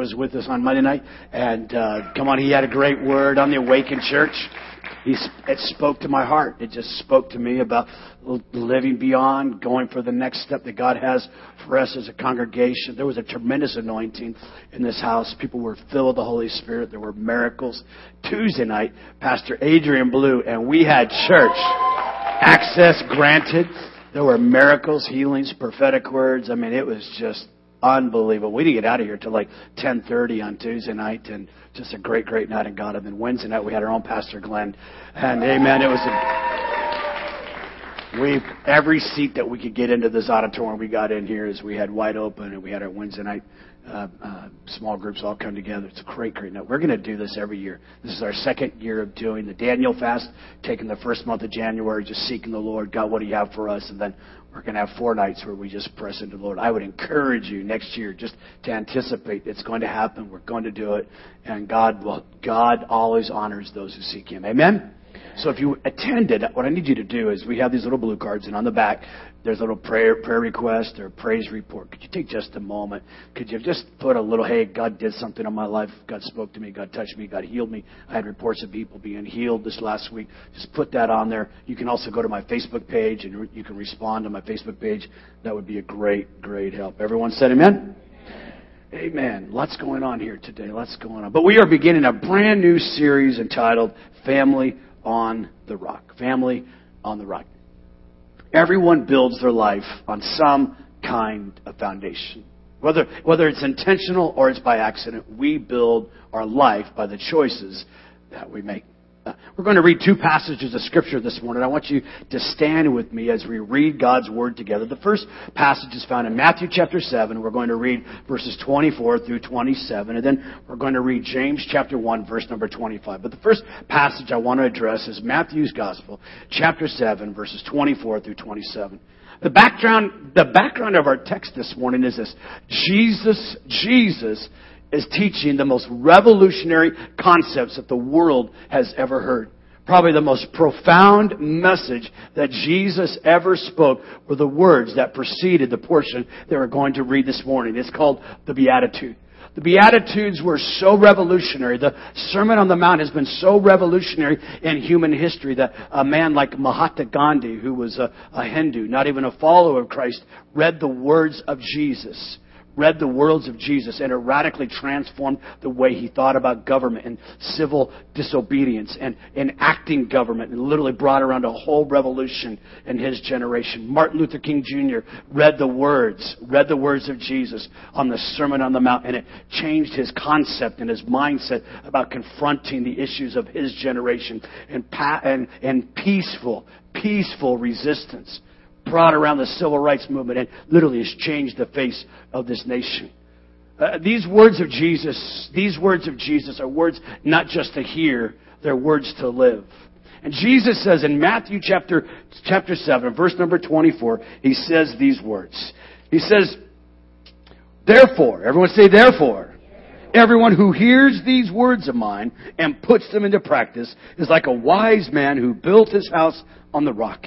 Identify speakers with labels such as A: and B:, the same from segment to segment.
A: was with us on Monday night, and uh, come on, he had a great word on the Awakened Church. He, it spoke to my heart. It just spoke to me about living beyond, going for the next step that God has for us as a congregation. There was a tremendous anointing in this house. People were filled with the Holy Spirit. There were miracles. Tuesday night, Pastor Adrian Blue and we had church. Access granted. There were miracles, healings, prophetic words. I mean, it was just unbelievable. We didn't get out of here till like 10:30 on Tuesday night, and just a great, great night in God. And then Wednesday night we had our own Pastor Glenn, and Amen. It was a we every seat that we could get into this auditorium we got in here is we had wide open, and we had our Wednesday night uh, uh, small groups all come together. It's a great, great night. We're going to do this every year. This is our second year of doing the Daniel fast, taking the first month of January, just seeking the Lord. God, what do you have for us? And then we're going to have four nights where we just press into the Lord. I would encourage you next year just to anticipate it's going to happen. We're going to do it. And God will, God always honors those who seek Him. Amen? So if you attended, what I need you to do is we have these little blue cards, and on the back there's a little prayer prayer request or praise report. Could you take just a moment? Could you just put a little, hey, God did something in my life. God spoke to me. God touched me. God healed me. I had reports of people being healed this last week. Just put that on there. You can also go to my Facebook page and you can respond to my Facebook page. That would be a great, great help. Everyone said amen? Amen. Lots going on here today. Lots going on. But we are beginning a brand new series entitled Family on the Rock. Family on the Rock. Everyone builds their life on some kind of foundation. Whether, whether it's intentional or it's by accident, we build our life by the choices that we make. Uh, we're going to read two passages of Scripture this morning. I want you to stand with me as we read God's Word together. The first passage is found in Matthew chapter 7. We're going to read verses 24 through 27. And then we're going to read James chapter 1, verse number 25. But the first passage I want to address is Matthew's Gospel, chapter 7, verses 24 through 27. The background, the background of our text this morning is this. Jesus, Jesus is teaching the most revolutionary concepts that the world has ever heard. Probably the most profound message that Jesus ever spoke were the words that preceded the portion that we're going to read this morning. It's called the Beatitude. The Beatitudes were so revolutionary. The Sermon on the Mount has been so revolutionary in human history that a man like Mahatma Gandhi, who was a, a Hindu, not even a follower of Christ, read the words of Jesus read the words of Jesus and it radically transformed the way he thought about government and civil disobedience and enacting government and literally brought around a whole revolution in his generation. Martin Luther King Jr. read the words, read the words of Jesus on the Sermon on the Mount and it changed his concept and his mindset about confronting the issues of his generation and, and, and peaceful, peaceful resistance brought around the civil rights movement and literally has changed the face of this nation. Uh, these words of Jesus, these words of Jesus are words not just to hear, they're words to live. And Jesus says in Matthew chapter, chapter 7, verse number 24, he says these words. He says, Therefore, everyone say therefore. Everyone who hears these words of mine and puts them into practice is like a wise man who built his house on the rock.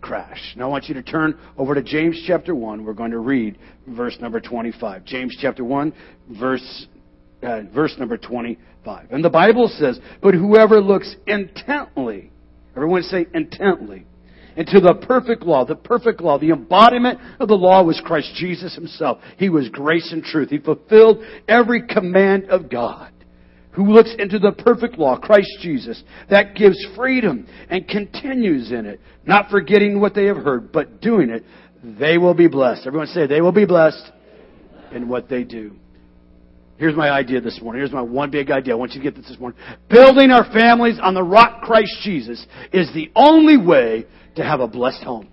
A: crash. Now I want you to turn over to James chapter 1. We're going to read verse number 25. James chapter 1, verse, uh, verse number 25. And the Bible says, But whoever looks intently, everyone say intently, into the perfect law, the perfect law, the embodiment of the law was Christ Jesus himself. He was grace and truth. He fulfilled every command of God who looks into the perfect law, Christ Jesus, that gives freedom and continues in it, not forgetting what they have heard, but doing it, they will be blessed. Everyone say, they will be blessed in what they do. Here's my idea this morning. Here's my one big idea. I want you to get this this morning. Building our families on the rock Christ Jesus is the only way to have a blessed home.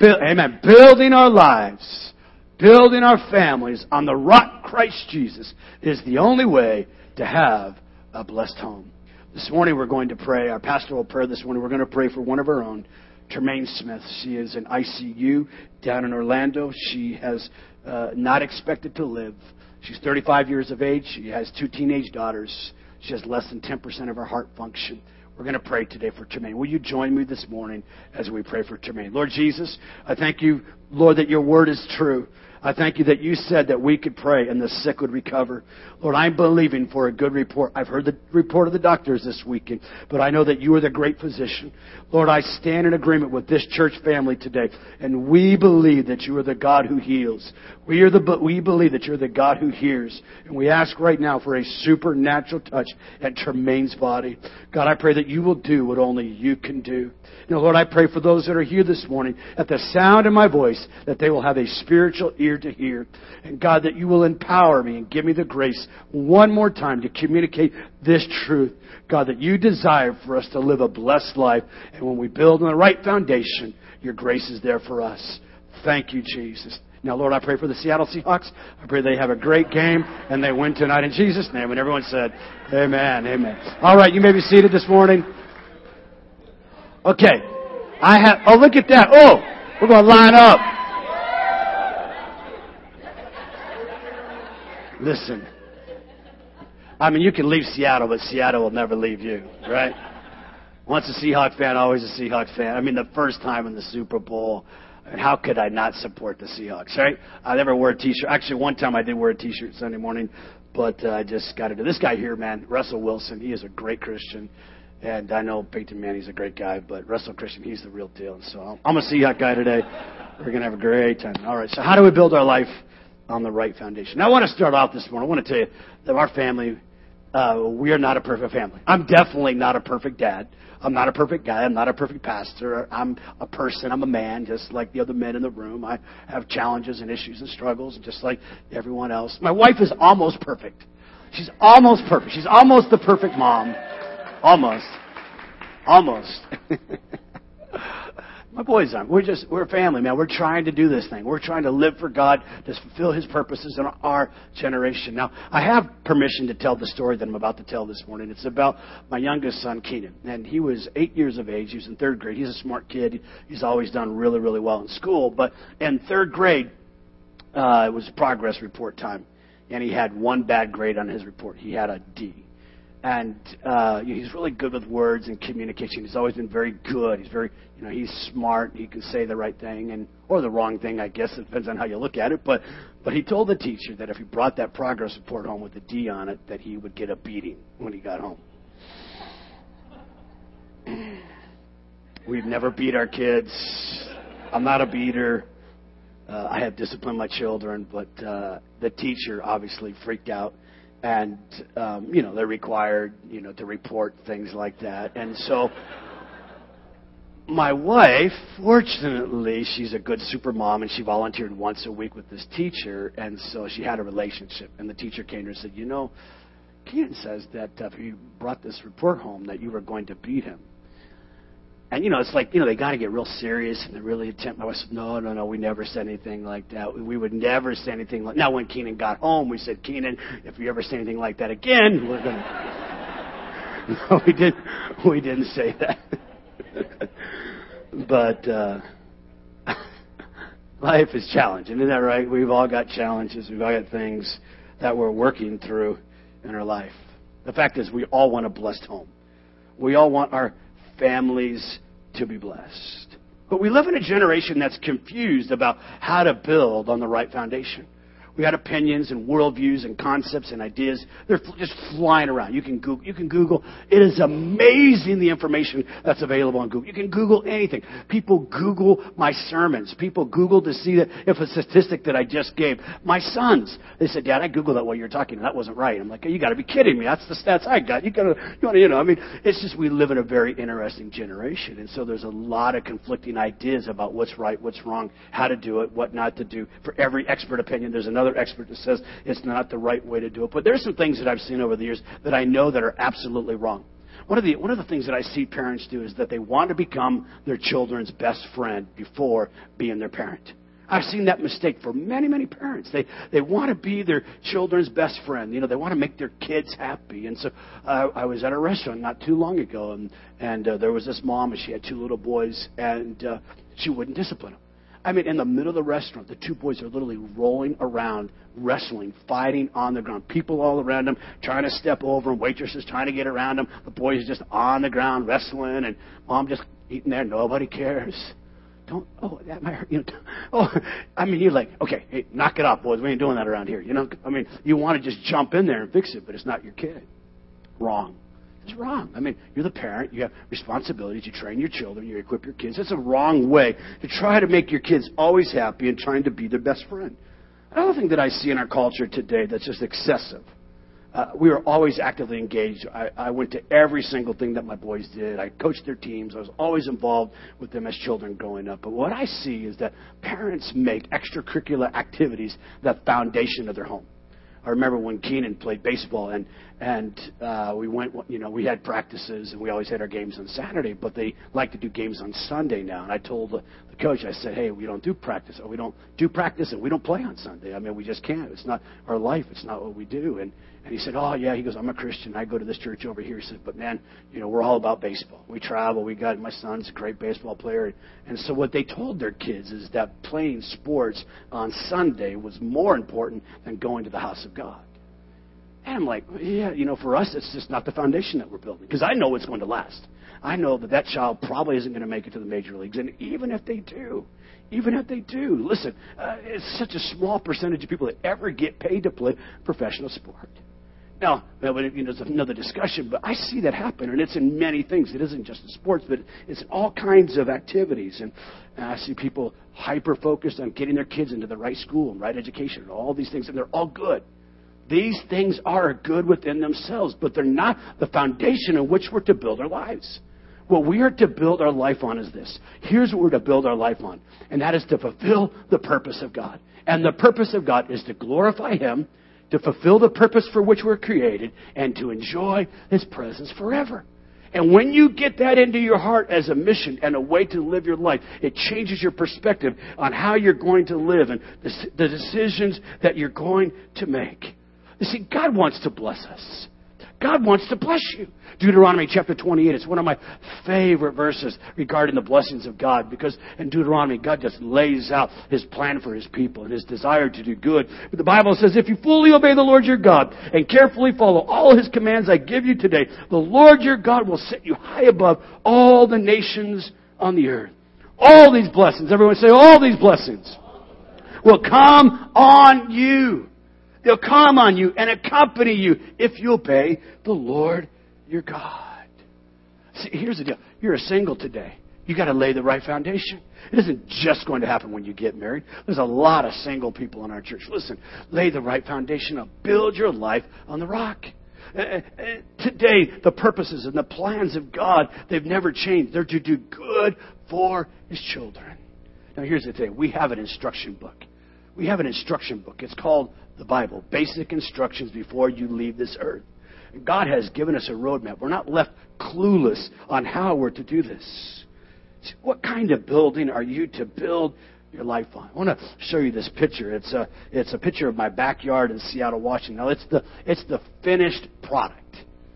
A: Amen. Building our lives, building our families on the rock Christ Jesus is the only way to have a blessed home. This morning we're going to pray, our pastoral prayer this morning, we're going to pray for one of our own, Tremaine Smith. She is in ICU down in Orlando. She has uh, not expected to live. She's 35 years of age. She has two teenage daughters. She has less than 10% of her heart function. We're going to pray today for Tremaine. Will you join me this morning as we pray for Tremaine? Lord Jesus, I thank you, Lord, that your word is true. I thank you that you said that we could pray and the sick would recover. Lord, I'm believing for a good report. I've heard the report of the doctors this weekend, but I know that you are the great physician. Lord, I stand in agreement with this church family today, and we believe that you are the God who heals. We are the, we believe that you're the God who hears, and we ask right now for a supernatural touch at Tremaine's body. God, I pray that you will do what only you can do. Now, Lord, I pray for those that are here this morning, at the sound of my voice, that they will have a spiritual ear to hear. And God, that you will empower me and give me the grace one more time to communicate this truth. God, that you desire for us to live a blessed life. And when we build on the right foundation, your grace is there for us. Thank you, Jesus. Now, Lord, I pray for the Seattle Seahawks. I pray they have a great game and they win tonight in Jesus' name. And everyone said, Amen, Amen. All right, you may be seated this morning. Okay. I have, oh, look at that. Oh, we're going to line up. Listen. I mean, you can leave Seattle, but Seattle will never leave you, right? Once a Seahawk fan, always a Seahawk fan. I mean, the first time in the Super Bowl, Mean, how could I not support the Seahawks, right? I never wore a T-shirt. Actually, one time I did wear a T-shirt Sunday morning, but uh, I just got to do. This guy here, man, Russell Wilson, he is a great Christian. And I know Peyton Manning's a great guy, but Russell Christian, he's the real deal. And so I'm a Seahawk guy today. We're going to have a great time. All right. So how do we build our life on the right foundation? Now, I want to start off this morning. I want to tell you that our family, uh, we are not a perfect family. I'm definitely not a perfect dad. I'm not a perfect guy. I'm not a perfect pastor. I'm a person. I'm a man, just like the other men in the room. I have challenges and issues and struggles, just like everyone else. My wife is almost perfect. She's almost perfect. She's almost the perfect mom. Almost. Almost. My boys are. We're just, we're a family, man. We're trying to do this thing. We're trying to live for God, to fulfill His purposes in our generation. Now, I have permission to tell the story that I'm about to tell this morning. It's about my youngest son, Keenan. And he was eight years of age. He was in third grade. He's a smart kid. He's always done really, really well in school. But in third grade, uh, it was progress report time. And he had one bad grade on his report. He had a D and uh, he's really good with words and communication. He's always been very good. He's very, you know, he's smart. He can say the right thing and or the wrong thing. I guess it depends on how you look at it. But but he told the teacher that if he brought that progress report home with a D on it, that he would get a beating when he got home. We've never beat our kids. I'm not a beater. Uh, I have disciplined my children, but uh, the teacher obviously freaked out and um, you know they're required you know to report things like that. And so my wife fortunately she's a good super mom and she volunteered once a week with this teacher and so she had a relationship. And the teacher came to her and said you know Keenan says that uh, if you brought this report home that you were going to beat him and you know, it's like you know they got to get real serious and they really attempt. I said, "No, no, no, we never said anything like that. We would never say anything like." Now, when Keenan got home, we said, "Keenan, if you ever say anything like that again, we're gonna." no, we didn't. We didn't say that. but uh, life is challenging, isn't that right? We've all got challenges. We've all got things that we're working through in our life. The fact is, we all want a blessed home. We all want our families to be blessed. But we live in a generation that's confused about how to build on the right foundation. We got opinions and worldviews and concepts and ideas. They're just flying around. You can Google. You can Google. It is amazing the information that's available on Google. You can Google anything. People Google my sermons. People Google to see that if a statistic that I just gave. My sons, they said, Dad, I Googled that while you were talking, that wasn't right. I'm like, you got to be kidding me. That's the stats I got. You got to, you, wanna, you know. I mean, it's just we live in a very interesting generation, and so there's a lot of conflicting ideas about what's right, what's wrong, how to do it, what not to do. For every expert opinion, there's another another expert that says it's not the right way to do it. But there's some things that I've seen over the years that I know that are absolutely wrong. One of the one of the things that I see parents do is that they want to become their children's best friend before being their parent. I've seen that mistake for many, many parents. They they want to be their children's best friend. You know, they want to make their kids happy. And so uh, I was at a restaurant not too long ago, and and uh, there was this mom, and she had two little boys, and uh, she wouldn't discipline them. I mean, in the middle of the restaurant, the two boys are literally rolling around, wrestling, fighting on the ground. People all around them trying to step over them. Waitresses trying to get around them. The boys are just on the ground wrestling, and mom just eating there. Nobody cares don't, oh, that might hurt, you know, oh, I mean, you're like, okay, hey, knock it off, boys. We ain't doing that around here. You know, I mean, you want to just jump in there and fix it, but it's not your kid. Wrong. It's wrong. I mean, you're the parent. You have responsibilities. You train your children. You equip your kids. It's a wrong way to try to make your kids always happy and trying to be their best friend. Another thing that I see in our culture today that's just excessive uh, we were always actively engaged. I, I went to every single thing that my boys did. I coached their teams. I was always involved with them as children growing up. But what I see is that parents make extracurricular activities the foundation of their home. I remember when Keenan played baseball, and and uh, we went. You know, we had practices, and we always had our games on Saturday. But they like to do games on Sunday now. And I told coach, I said, "Hey, we don't do practice, or we don't do practice, and we don't play on Sunday. I mean, we just can't. It's not our life. It's not what we do." And and he said, "Oh yeah." He goes, "I'm a Christian. I go to this church over here." He said, "But man, you know, we're all about baseball. We travel. We got my son's a great baseball player." And so what they told their kids is that playing sports on Sunday was more important than going to the house of God. And I'm like, yeah, you know, for us, it's just not the foundation that we're building because I know it's going to last. I know that that child probably isn't going to make it to the major leagues, and even if they do, even if they do, listen, uh, it's such a small percentage of people that ever get paid to play professional sport. Now, you know, it's another discussion, but I see that happen, and it's in many things. It isn't just in sports, but it's in all kinds of activities. And, and I see people hyper focused on getting their kids into the right school and right education and all these things, and they're all good. These things are good within themselves, but they're not the foundation on which we're to build our lives. What we are to build our life on is this. Here's what we're to build our life on, and that is to fulfill the purpose of God. And the purpose of God is to glorify Him to fulfill the purpose for which we're created, and to enjoy His presence forever. And when you get that into your heart as a mission and a way to live your life, it changes your perspective on how you're going to live and the decisions that you're going to make. You see, God wants to bless us. God wants to bless you. Deuteronomy chapter 28, it's one of my favorite verses regarding the blessings of God because in Deuteronomy, God just lays out His plan for His people and His desire to do good. But the Bible says, if you fully obey the Lord your God and carefully follow all His commands I give you today, the Lord your God will set you high above all the nations on the earth. All these blessings, everyone say, all these blessings will come on you. They'll come on you and accompany you if you obey the Lord your God. See, here's the deal. You're a single today. You got to lay the right foundation. It isn't just going to happen when you get married. There's a lot of single people in our church. Listen, lay the right foundation up. Build your life on the rock. Uh, uh, today, the purposes and the plans of God, they've never changed. They're to do good for His children. Now, here's the thing we have an instruction book. We have an instruction book. It's called the Bible, basic instructions before you leave this earth. God has given us a roadmap. We're not left clueless on how we're to do this. What kind of building are you to build your life on? I want to show you this picture. It's a, it's a picture of my backyard in Seattle, Washington. Now, it's the, it's the finished product.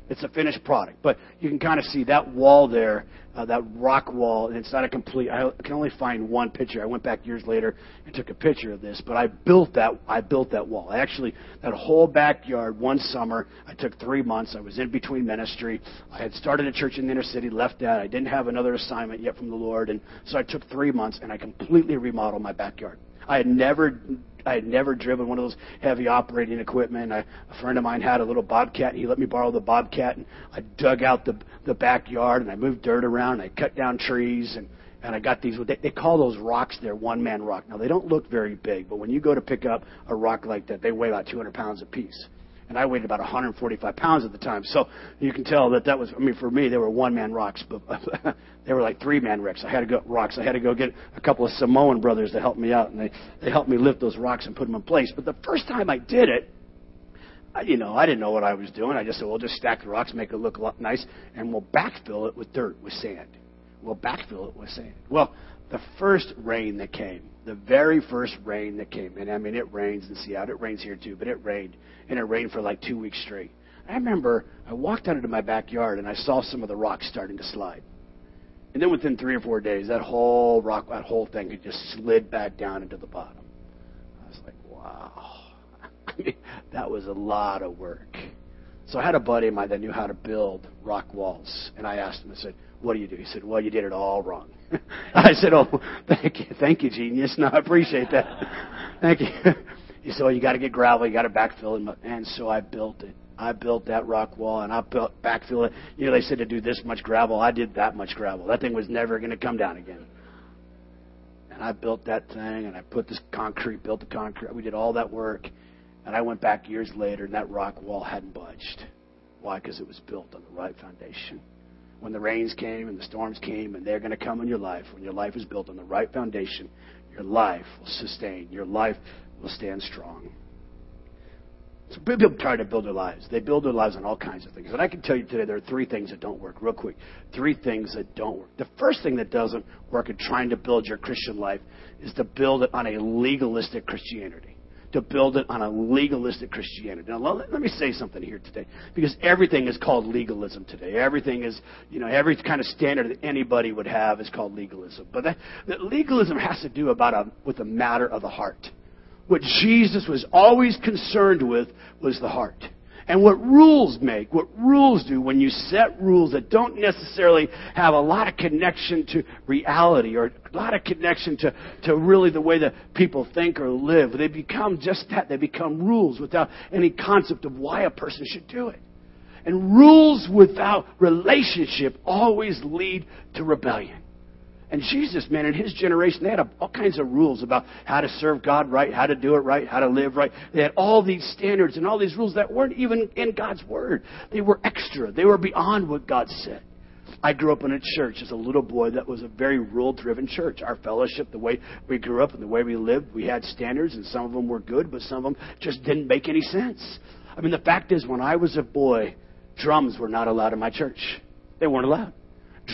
A: It's a finished product. But you can kind of see that wall there, uh, that rock wall. And it's not a complete. I can only find one picture. I went back years later and took a picture of this. But I built that. I built that wall. I actually that whole backyard one summer. I took three months. I was in between ministry. I had started a church in the inner city, left that. I didn't have another assignment yet from the Lord, and so I took three months and I completely remodeled my backyard. I had never I had never driven one of those heavy operating equipment. I, a friend of mine had a little bobcat. And he let me borrow the bobcat, and I dug out the the backyard and I moved dirt around. And I cut down trees and and I got these. They, they call those rocks there one man rock. Now they don't look very big, but when you go to pick up a rock like that, they weigh about 200 pounds a piece and I weighed about 145 pounds at the time. So you can tell that that was. I mean, for me, they were one man rocks, but they were like three man rocks. I had to go rocks. I had to go get a couple of Samoan brothers to help me out, and they they helped me lift those rocks and put them in place. But the first time I did it, I, you know, I didn't know what I was doing. I just said, "Well, just stack the rocks, make it look nice, and we'll backfill it with dirt, with sand." we'll backfill it with sand. Well, the first rain that came, the very first rain that came, and I mean, it rains in Seattle. It rains here too, but it rained, and it rained for like two weeks straight. I remember I walked out into my backyard and I saw some of the rocks starting to slide. And then within three or four days, that whole rock, that whole thing had just slid back down into the bottom. I was like, wow. That was a lot of work. So I had a buddy of mine that knew how to build rock walls. And I asked him, I said, what do you do? He said, well, you did it all wrong. I said, oh, thank you. Thank you, genius. No, I appreciate that. thank you. He said, well, you got to get gravel. You got to backfill it. And so I built it. I built that rock wall and I built backfill it. You know, they said to do this much gravel. I did that much gravel. That thing was never going to come down again. And I built that thing and I put this concrete, built the concrete. We did all that work. And I went back years later and that rock wall hadn't budged. Why? Because it was built on the right foundation. When the rains came and the storms came, and they're going to come in your life, when your life is built on the right foundation, your life will sustain. Your life will stand strong. So people try to build their lives. They build their lives on all kinds of things. And I can tell you today there are three things that don't work, real quick. Three things that don't work. The first thing that doesn't work in trying to build your Christian life is to build it on a legalistic Christianity. To build it on a legalistic Christianity. Now, let, me say something here today. Because everything is called legalism today. Everything is, you know, every kind of standard that anybody would have is called legalism. But that, that legalism has to do about a, with the matter of the heart. What Jesus was always concerned with was the heart. And what rules make, what rules do when you set rules that don't necessarily have a lot of connection to reality or a lot of connection to, to really the way that people think or live, they become just that. They become rules without any concept of why a person should do it. And rules without relationship always lead to rebellion. And Jesus, man, in his generation, they had all kinds of rules about how to serve God right, how to do it right, how to live right. They had all these standards and all these rules that weren't even in God's Word. They were extra. They were beyond what God said. I grew up in a church as a little boy that was a very rule driven church. Our fellowship, the way we grew up and the way we lived, we had standards, and some of them were good, but some of them just didn't make any sense. I mean, the fact is, when I was a boy, drums were not allowed in my church. They weren't allowed.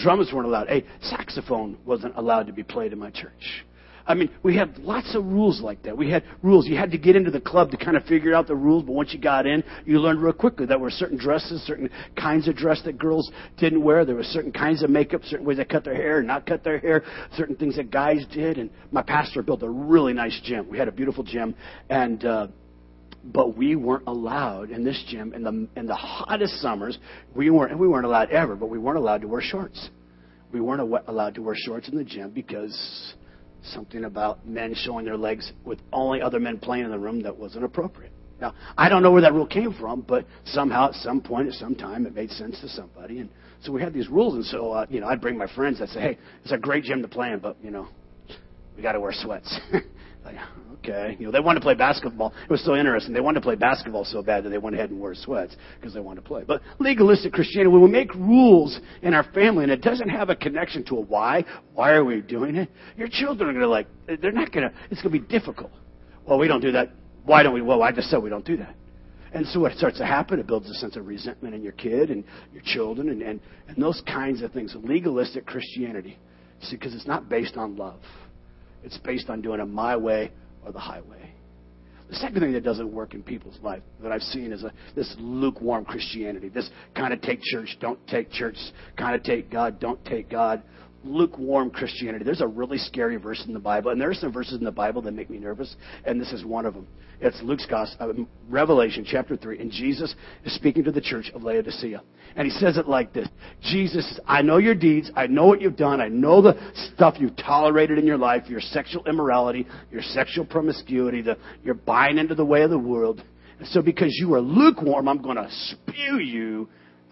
A: Drums weren't allowed. A saxophone wasn't allowed to be played in my church. I mean, we had lots of rules like that. We had rules. You had to get into the club to kind of figure out the rules, but once you got in, you learned real quickly that there were certain dresses, certain kinds of dress that girls didn't wear. There were certain kinds of makeup, certain ways they cut their hair and not cut their hair, certain things that guys did. And my pastor built a really nice gym. We had a beautiful gym, and uh, but we weren't allowed in this gym in the in the hottest summers. We weren't and we weren't allowed ever, but we weren't allowed to wear shorts. We weren't allowed to wear shorts in the gym because something about men showing their legs with only other men playing in the room that wasn't appropriate. Now, I don't know where that rule came from, but somehow, at some point, at some time, it made sense to somebody, and so we had these rules. And so, uh, you know, I'd bring my friends. I'd say, "Hey, it's a great gym to play in, but you know, we got to wear sweats." like, okay. You know, they wanted to play basketball. It was so interesting. They wanted to play basketball so bad that they went ahead and wore sweats because they wanted to play. But legalistic Christianity, when we make rules in our family and it doesn't have a connection to a why, why are we doing it? Your children are going to like, they're not going to, it's going to be difficult. Well, we don't do that. Why don't we? Well, I just said we don't do that. And so what starts to happen, it builds a sense of resentment in your kid and your children and, and, and those kinds of things. Legalistic Christianity. See, because it's not based on love. It's based on doing it my way or the highway. The second thing that doesn't work in people's life that I've seen is a, this lukewarm Christianity. This kind of take church, don't take church, kind of take God, don't take God. Lukewarm Christianity. There's a really scary verse in the Bible, and there are some verses in the Bible that make me nervous, and this is one of them. It's Luke's Gospel, uh, Revelation chapter 3, and Jesus is speaking to the church of Laodicea. And he says it like this Jesus, I know your deeds. I know what you've done. I know the stuff you've tolerated in your life, your sexual immorality, your sexual promiscuity, the, you're buying into the way of the world. And so because you are lukewarm, I'm going to spew you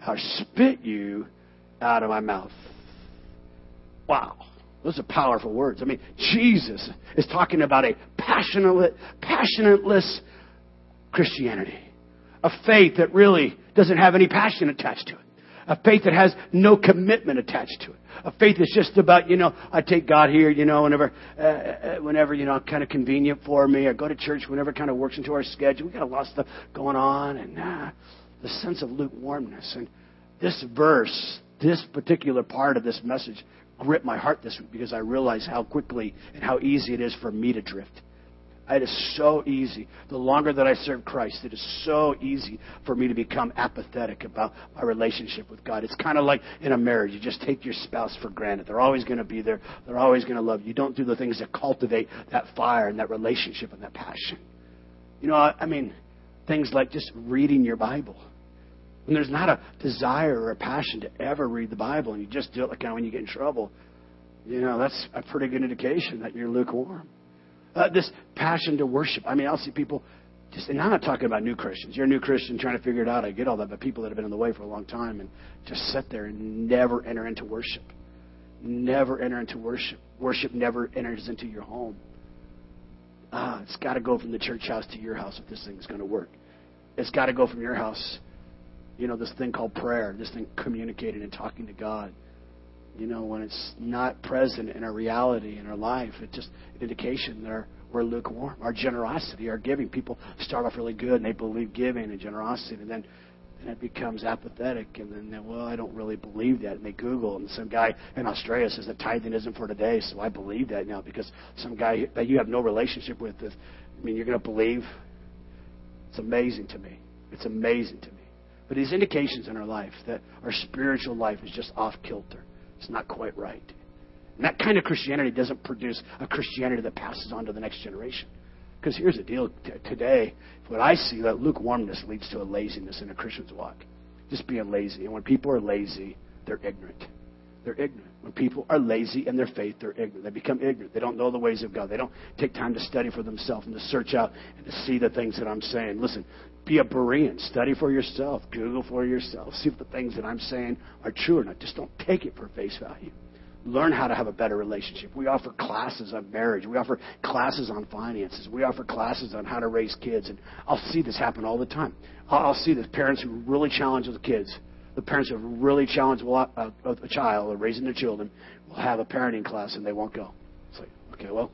A: or spit you out of my mouth. Wow. Those are powerful words. I mean, Jesus is talking about a passionate, passionateless Christianity. A faith that really doesn't have any passion attached to it. A faith that has no commitment attached to it. A faith that's just about, you know, I take God here, you know, whenever, uh, uh whenever, you know, kind of convenient for me. I go to church whenever kind of works into our schedule. We got a lot of stuff going on and uh, the sense of lukewarmness. And this verse, this particular part of this message grip my heart this week because I realize how quickly and how easy it is for me to drift. It is so easy. The longer that I serve Christ, it is so easy for me to become apathetic about my relationship with God. It's kind of like in a marriage. You just take your spouse for granted. They're always going to be there. They're always going to love you. You don't do the things that cultivate that fire and that relationship and that passion. You know, I mean, things like just reading your Bible. When there's not a desire or a passion to ever read the Bible and you just do it like kind of when you get in trouble, you know, that's a pretty good indication that you're lukewarm. Uh, this passion to worship. I mean, I'll see people just, and I'm not talking about new Christians. You're a new Christian trying to figure it out. I get all that, but people that have been in the way for a long time and just sit there and never enter into worship. Never enter into worship. Worship never enters into your home. Ah, it's got to go from the church house to your house if this thing's going to work. It's got to go from your house you know, this thing called prayer, this thing communicating and talking to God. You know, when it's not present in our reality in our life, it's just an indication that we're lukewarm. Our generosity, our giving. People start off really good and they believe giving and generosity, and then then it becomes apathetic, and then, they, well, I don't really believe that. And they Google, and some guy in Australia says that tithing isn't for today, so I believe that now because some guy that you have no relationship with, is, I mean, you're going to believe. It's amazing to me. It's amazing to me. But these indications in our life that our spiritual life is just off kilter. It's not quite right. And that kind of Christianity doesn't produce a Christianity that passes on to the next generation. Because here's the deal T- today, what I see, that lukewarmness leads to a laziness in a Christian's walk. Just being lazy. And when people are lazy, they're ignorant. They're ignorant. When people are lazy in their faith, they're ignorant. They become ignorant. They don't know the ways of God. They don't take time to study for themselves and to search out and to see the things that I'm saying. Listen, be a Berean. Study for yourself. Google for yourself. See if the things that I'm saying are true or not. Just don't take it for face value. Learn how to have a better relationship. We offer classes on marriage. We offer classes on finances. We offer classes on how to raise kids. And I'll see this happen all the time. I'll see this parents who really challenge the kids. The parents who really challenge uh, a, a child or raising their children will have a parenting class and they won't go. It's like, okay, well,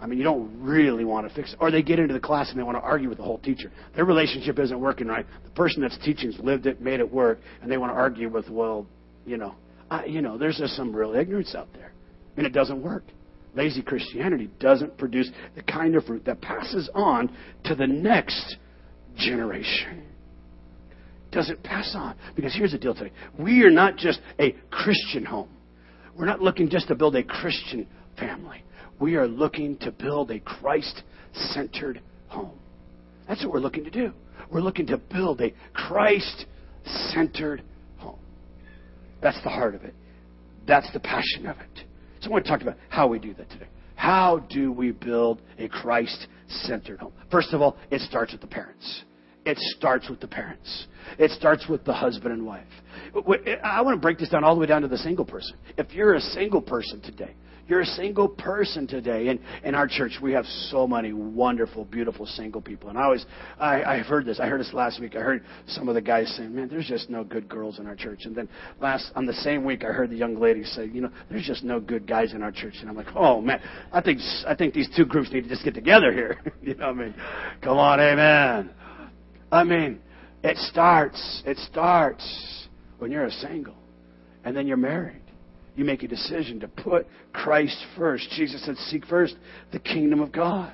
A: I mean, you don't really want to fix it. Or they get into the class and they want to argue with the whole teacher. Their relationship isn't working right. The person that's teaching's lived it, made it work, and they want to argue with, well, you know, I, you know, there's just some real ignorance out there, and it doesn't work. Lazy Christianity doesn't produce the kind of fruit that passes on to the next generation. Doesn't pass on. Because here's the deal today. We are not just a Christian home. We're not looking just to build a Christian family. We are looking to build a Christ centered home. That's what we're looking to do. We're looking to build a Christ centered home. That's the heart of it. That's the passion of it. So I want to talk about how we do that today. How do we build a Christ centered home? First of all, it starts with the parents. It starts with the parents. It starts with the husband and wife. I want to break this down all the way down to the single person. If you're a single person today, you're a single person today. And in our church, we have so many wonderful, beautiful single people. And I always, I, I've heard this. I heard this last week. I heard some of the guys saying, man, there's just no good girls in our church. And then last, on the same week, I heard the young lady say, you know, there's just no good guys in our church. And I'm like, oh man, I think, I think these two groups need to just get together here. you know what I mean? Come on, amen. I mean, it starts, it starts when you're a single. And then you're married you make a decision to put Christ first. Jesus said, Seek first the kingdom of God.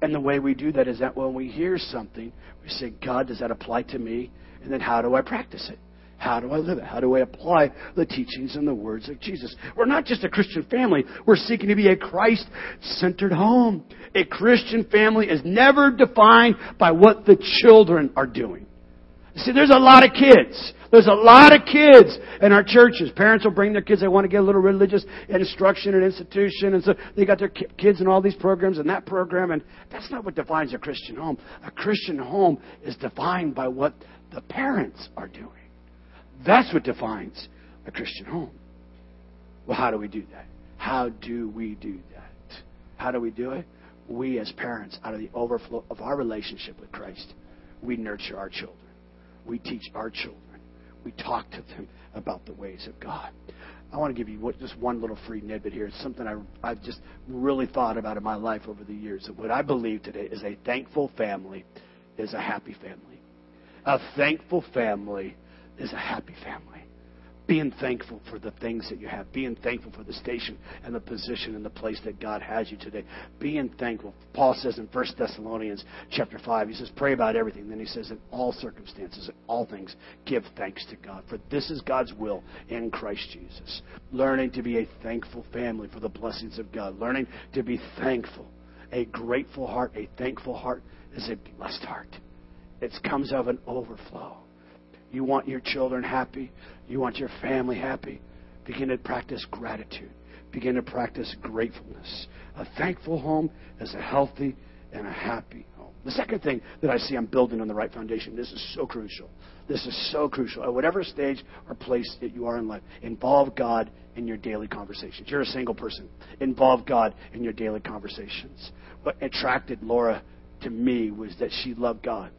A: And the way we do that is that when we hear something, we say, God, does that apply to me? And then how do I practice it? How do I live it? How do I apply the teachings and the words of Jesus? We're not just a Christian family. We're seeking to be a Christ centered home. A Christian family is never defined by what the children are doing. See, there's a lot of kids. There's a lot of kids in our churches. Parents will bring their kids. They want to get a little religious instruction and institution. And so they got their kids in all these programs and that program. And that's not what defines a Christian home. A Christian home is defined by what the parents are doing. That's what defines a Christian home. Well, how do we do that? How do we do that? How do we do it? We, as parents, out of the overflow of our relationship with Christ, we nurture our children. We teach our children. We talk to them about the ways of God. I want to give you just one little free tidbit here. It's something I, I've just really thought about in my life over the years. That what I believe today is a thankful family is a happy family. A thankful family is a happy family. Being thankful for the things that you have, being thankful for the station and the position and the place that God has you today. Being thankful. Paul says in 1 Thessalonians chapter 5, he says, pray about everything. Then he says, in all circumstances, in all things, give thanks to God. For this is God's will in Christ Jesus. Learning to be a thankful family for the blessings of God. Learning to be thankful. A grateful heart, a thankful heart is a blessed heart. It comes of an overflow. You want your children happy. You want your family happy. Begin to practice gratitude. Begin to practice gratefulness. A thankful home is a healthy and a happy home. The second thing that I see I'm building on the right foundation, this is so crucial. This is so crucial. At whatever stage or place that you are in life, involve God in your daily conversations. You're a single person. Involve God in your daily conversations. What attracted Laura to me was that she loved God.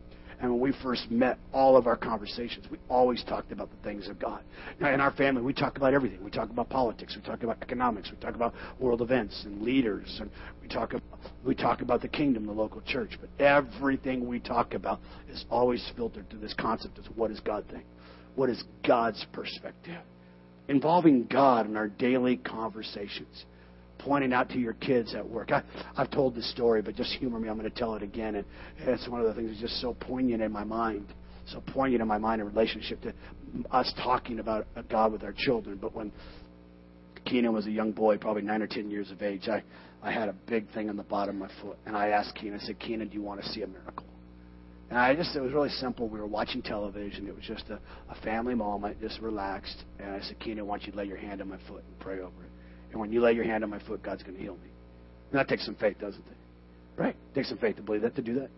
A: And when we first met, all of our conversations, we always talked about the things of God. Now, in our family, we talk about everything. We talk about politics. We talk about economics. We talk about world events and leaders. And we talk about, we talk about the kingdom, the local church. But everything we talk about is always filtered through this concept of what does God think? What is God's perspective? Involving God in our daily conversations pointing out to your kids at work. I, I've told this story, but just humor me. I'm going to tell it again. And it's one of the things that's just so poignant in my mind. So poignant in my mind in relationship to us talking about God with our children. But when Keenan was a young boy, probably nine or ten years of age, I, I had a big thing on the bottom of my foot. And I asked Keenan, I said, Keenan, do you want to see a miracle? And I just, it was really simple. We were watching television. It was just a, a family moment, just relaxed. And I said, Keenan, I want you lay your hand on my foot and pray over it. And when you lay your hand on my foot, God's going to heal me. And that takes some faith, doesn't it? Right? It takes some faith to believe that, to do that.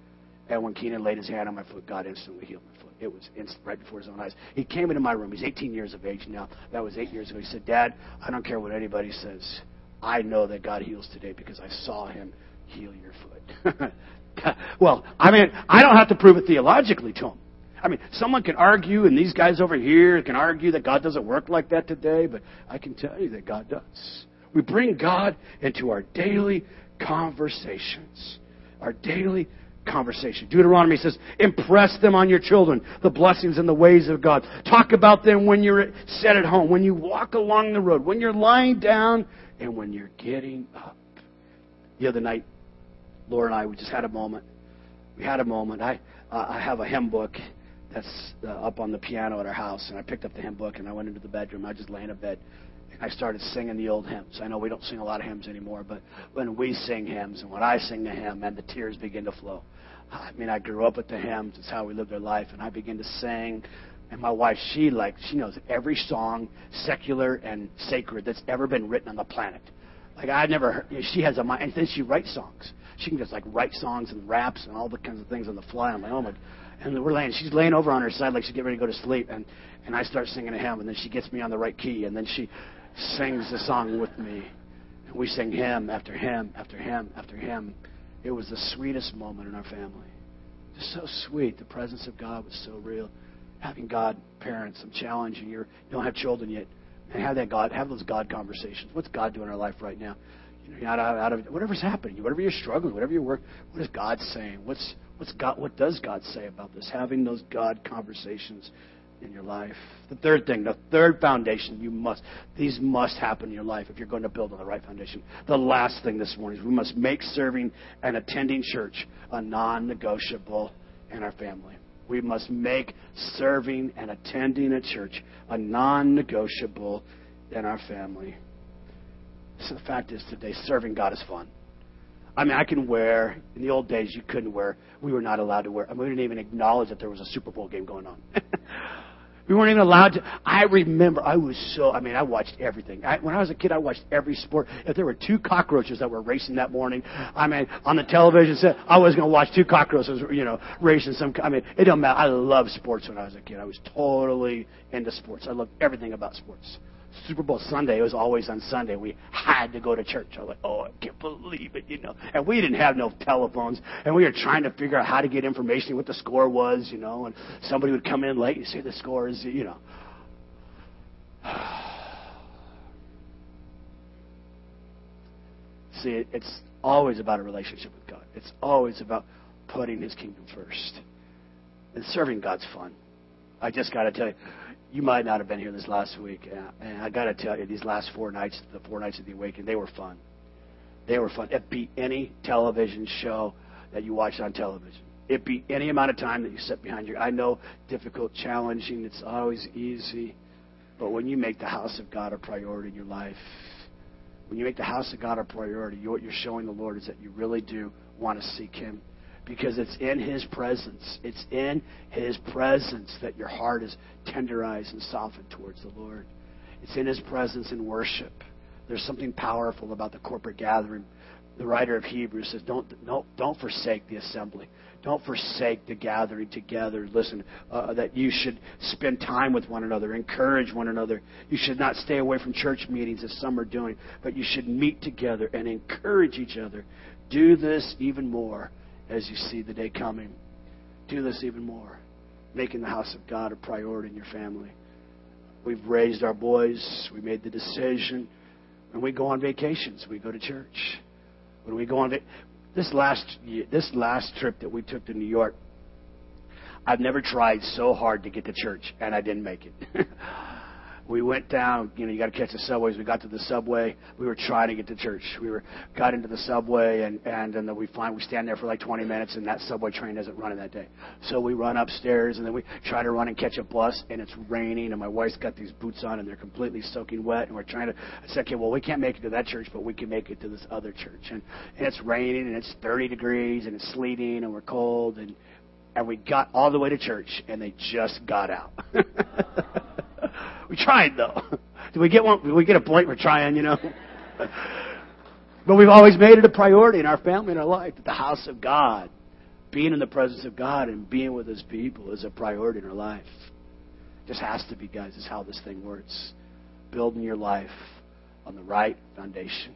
A: And when Keenan laid his hand on my foot, God instantly healed my foot. It was instant, right before his own eyes. He came into my room. He's 18 years of age now. That was eight years ago. He said, Dad, I don't care what anybody says. I know that God heals today because I saw him heal your foot. well, I mean, I don't have to prove it theologically to him. I mean, someone can argue, and these guys over here can argue that God doesn't work like that today, but I can tell you that God does. We bring God into our daily conversations. Our daily conversation. Deuteronomy says, impress them on your children, the blessings and the ways of God. Talk about them when you're set at home, when you walk along the road, when you're lying down, and when you're getting up. The other night, Laura and I, we just had a moment. We had a moment. I, uh, I have a hymn book that's uh, up on the piano at our house, and I picked up the hymn book and I went into the bedroom. I just lay in a bed. And I started singing the old hymns. I know we don't sing a lot of hymns anymore, but when we sing hymns and when I sing a hymn, and the tears begin to flow. I mean, I grew up with the hymns. It's how we lived our life, and I begin to sing. And my wife, she like she knows every song, secular and sacred, that's ever been written on the planet. Like I never, heard, she has a mind, and then she writes songs. She can just like write songs and raps and all the kinds of things on the fly. I'm like, oh my and we're laying. She's laying over on her side like she's getting ready to go to sleep, and and I start singing a hymn, and then she gets me on the right key, and then she sings the song with me, and we sing hymn after hymn after hymn after hymn. It was the sweetest moment in our family. Just so sweet. The presence of God was so real. Having God parents, I'm challenging you. You don't have children yet. And have that God, have those God conversations. What's God doing in our life right now? You know, you're out, out of whatever's happening, whatever you're struggling, whatever you work. What is God saying? What's What's God, what does God say about this? Having those God conversations in your life. The third thing, the third foundation, you must, these must happen in your life if you're going to build on the right foundation. The last thing this morning is we must make serving and attending church a non negotiable in our family. We must make serving and attending a church a non negotiable in our family. So the fact is today, serving God is fun. I mean, I can wear, in the old days, you couldn't wear, we were not allowed to wear, I mean, we didn't even acknowledge that there was a Super Bowl game going on. we weren't even allowed to. I remember, I was so, I mean, I watched everything. I, when I was a kid, I watched every sport. If there were two cockroaches that were racing that morning, I mean, on the television set, I was going to watch two cockroaches, you know, racing some, I mean, it don't matter. I loved sports when I was a kid. I was totally into sports. I loved everything about sports. Super Bowl Sunday, it was always on Sunday. We had to go to church. I was like, oh, I can't believe it, you know. And we didn't have no telephones, and we were trying to figure out how to get information, what the score was, you know. And somebody would come in late and say the score is, you know. See, it's always about a relationship with God. It's always about putting His kingdom first. And serving God's fun. I just got to tell you, You might not have been here this last week, uh, and I got to tell you, these last four nights, the four nights of the awakening, they were fun. They were fun. It beat any television show that you watched on television. It beat any amount of time that you sit behind your. I know difficult, challenging. It's always easy, but when you make the house of God a priority in your life, when you make the house of God a priority, what you're showing the Lord is that you really do want to seek Him because it's in His presence. It's in His presence that your heart is tenderized and softened towards the Lord. It's in His presence in worship. There's something powerful about the corporate gathering. The writer of Hebrews says, "Don't no, don't forsake the assembly. Don't forsake the gathering together. Listen, uh, that you should spend time with one another, encourage one another. You should not stay away from church meetings as some are doing, but you should meet together and encourage each other. Do this even more as you see the day coming. Do this even more, making the house of God a priority in your family. We've raised our boys. We made the decision. When we go on vacations, we go to church. When we go on va- this last this last trip that we took to New York, I've never tried so hard to get to church, and I didn't make it. we went down. You know, you got to catch the subways. We got to the subway. We were trying to get to church. We were got into the subway, and and and then we find we stand there for like 20 minutes, and that subway train isn't running that day. So we run upstairs, and then we try to run and catch a bus, and it's raining, and my wife's got these boots on, and they're completely soaking wet, and we're trying to. I said, okay, well we can't make it to that church, but we can make it to this other church, and and it's raining, and it's 30 degrees, and it's sleeting, and we're cold, and and we got all the way to church, and they just got out. We tried though. Did we get one? Did we get a point? We're trying, you know. but we've always made it a priority in our family and our life that the house of God, being in the presence of God and being with His people, is a priority in our life. Just has to be, guys. Is how this thing works. Building your life on the right foundation.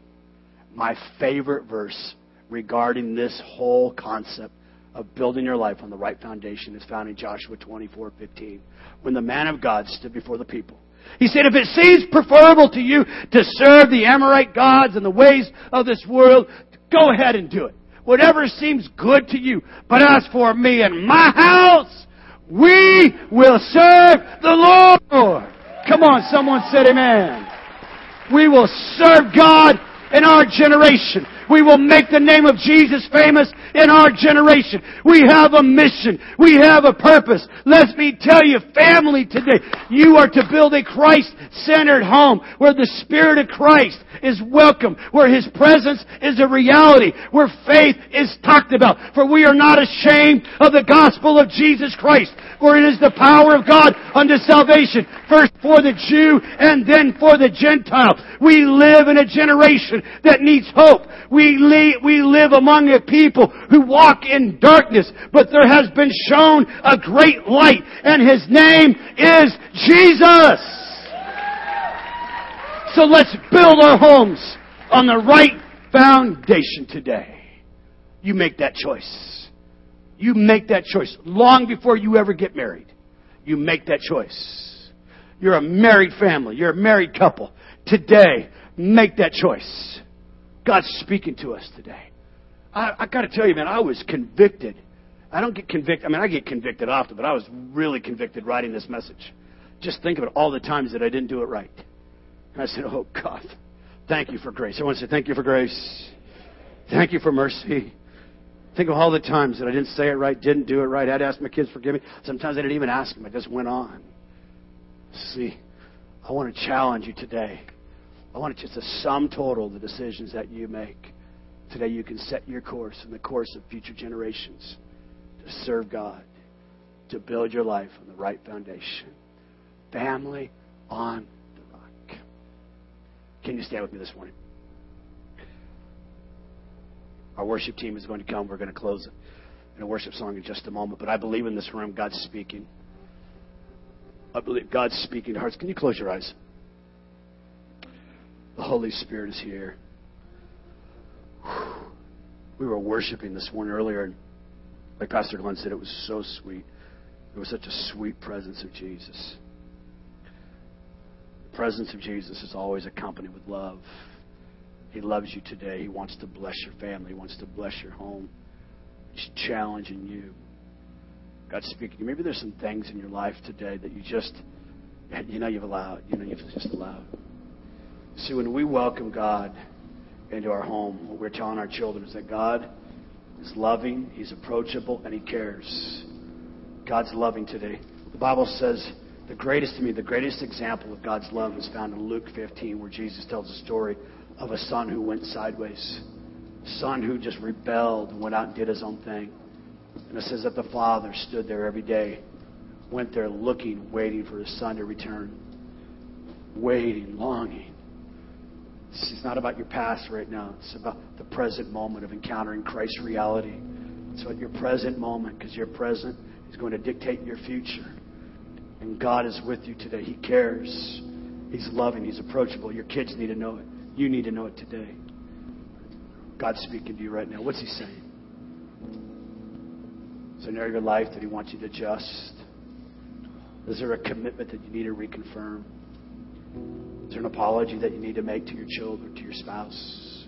A: My favorite verse regarding this whole concept of building your life on the right foundation is found in Joshua 24:15, when the man of God stood before the people he said, if it seems preferable to you to serve the Amorite gods and the ways of this world, go ahead and do it. Whatever seems good to you. But as for me and my house, we will serve the Lord. Come on, someone said amen. We will serve God in our generation. We will make the name of Jesus famous in our generation. We have a mission. We have a purpose. Let me tell you, family today, you are to build a Christ-centered home where the Spirit of Christ is welcome, where His presence is a reality, where faith is talked about. For we are not ashamed of the gospel of Jesus Christ, for it is the power of God unto salvation, first for the Jew and then for the Gentile. We live in a generation that needs hope. We, li- we live among a people who walk in darkness, but there has been shown a great light, and His name is Jesus. So let's build our homes on the right foundation today. You make that choice. You make that choice long before you ever get married. You make that choice. You're a married family. You're a married couple. Today, make that choice. God's speaking to us today. I, I got to tell you, man, I was convicted. I don't get convicted. I mean, I get convicted often, but I was really convicted writing this message. Just think of it all the times that I didn't do it right. And I said, Oh, God, thank you for grace. I want to say thank you for grace. Thank you for mercy. Think of all the times that I didn't say it right, didn't do it right. I had to ask my kids forgive me. Sometimes I didn't even ask them. I just went on. See, I want to challenge you today. I want it just a sum total of the decisions that you make. Today you can set your course in the course of future generations to serve God, to build your life on the right foundation. Family on the rock. can you stand with me this morning? Our worship team is going to come. We're going to close in a worship song in just a moment. But I believe in this room, God's speaking. I believe God's speaking to hearts. Can you close your eyes? The Holy Spirit is here. We were worshiping this morning earlier, and like Pastor Glenn said, it was so sweet. It was such a sweet presence of Jesus The presence of Jesus is always accompanied with love. He loves you today. He wants to bless your family. He wants to bless your home. He's challenging you. God's speaking to you. Maybe there's some things in your life today that you just you know you've allowed. You know you've just allowed. See, when we welcome God into our home, what we're telling our children is that God is loving, He's approachable, and He cares. God's loving today. The Bible says the greatest to me, the greatest example of God's love is found in Luke 15, where Jesus tells a story of a son who went sideways. A son who just rebelled and went out and did his own thing. And it says that the father stood there every day, went there looking, waiting for his son to return. Waiting, longing. It's not about your past right now. It's about the present moment of encountering Christ's reality. It's about your present moment because your present is going to dictate your future. And God is with you today. He cares. He's loving. He's approachable. Your kids need to know it. You need to know it today. God's speaking to you right now. What's He saying? Is there an area of your life that He wants you to adjust? Is there a commitment that you need to reconfirm? There an apology that you need to make to your children, to your spouse?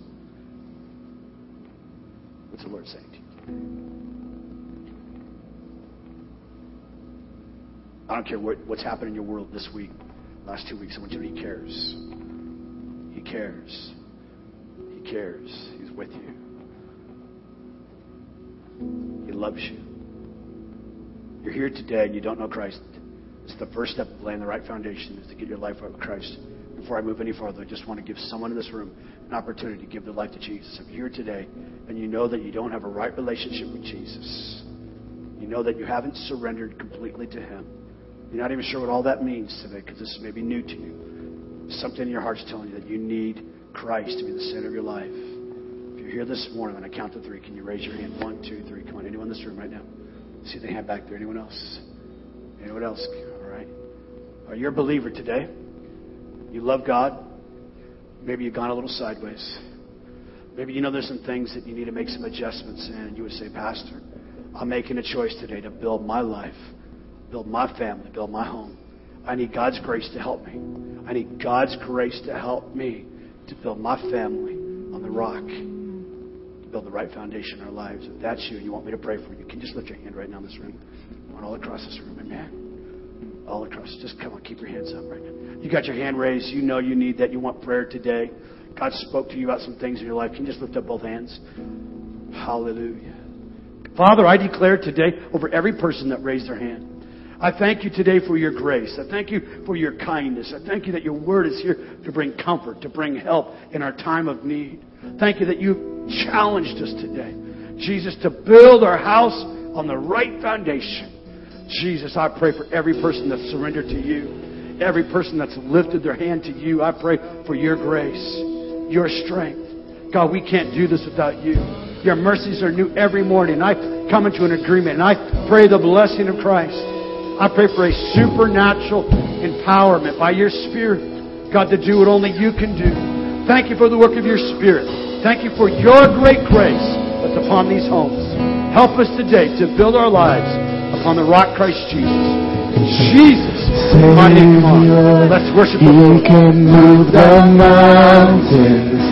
A: What's the Lord saying to you? I don't care what, what's happened in your world this week, last two weeks. I want you to know He cares. He cares. He cares. He's with you. He loves you. You're here today and you don't know Christ. It's the first step of laying the right foundation is to get your life right with Christ. Before I move any farther, I just want to give someone in this room an opportunity to give their life to Jesus. If you're here today and you know that you don't have a right relationship with Jesus, you know that you haven't surrendered completely to Him, you're not even sure what all that means today because this may be new to you. Something in your heart's telling you that you need Christ to be the center of your life. If you're here this morning, when I count to three, can you raise your hand? One, two, three. Come on, anyone in this room right now? See the hand back there. Anyone else? Anyone else? All right. Are you a believer today? You love God. Maybe you've gone a little sideways. Maybe you know there's some things that you need to make some adjustments in, and you would say, Pastor, I'm making a choice today to build my life build my family, build my home. I need God's grace to help me. I need God's grace to help me to build my family on the rock, to build the right foundation in our lives. If that's you and you want me to pray for you, can you just lift your hand right now in this room? On all across this room, amen. All across. Just come on, keep your hands up right now. You got your hand raised. You know you need that. You want prayer today. God spoke to you about some things in your life. Can you just lift up both hands? Hallelujah. Father, I declare today over every person that raised their hand. I thank you today for your grace. I thank you for your kindness. I thank you that your word is here to bring comfort, to bring help in our time of need. Thank you that you've challenged us today, Jesus, to build our house on the right foundation. Jesus, I pray for every person that's surrendered to you, every person that's lifted their hand to you. I pray for your grace, your strength. God, we can't do this without you. Your mercies are new every morning. I come into an agreement and I pray the blessing of Christ I pray for a supernatural empowerment by your Spirit, God, to do what only you can do. Thank you for the work of your Spirit. Thank you for your great grace that's upon these homes. Help us today to build our lives upon the rock Christ Jesus. Jesus, mighty come on. Let's worship
B: Lord. He can move the mountains.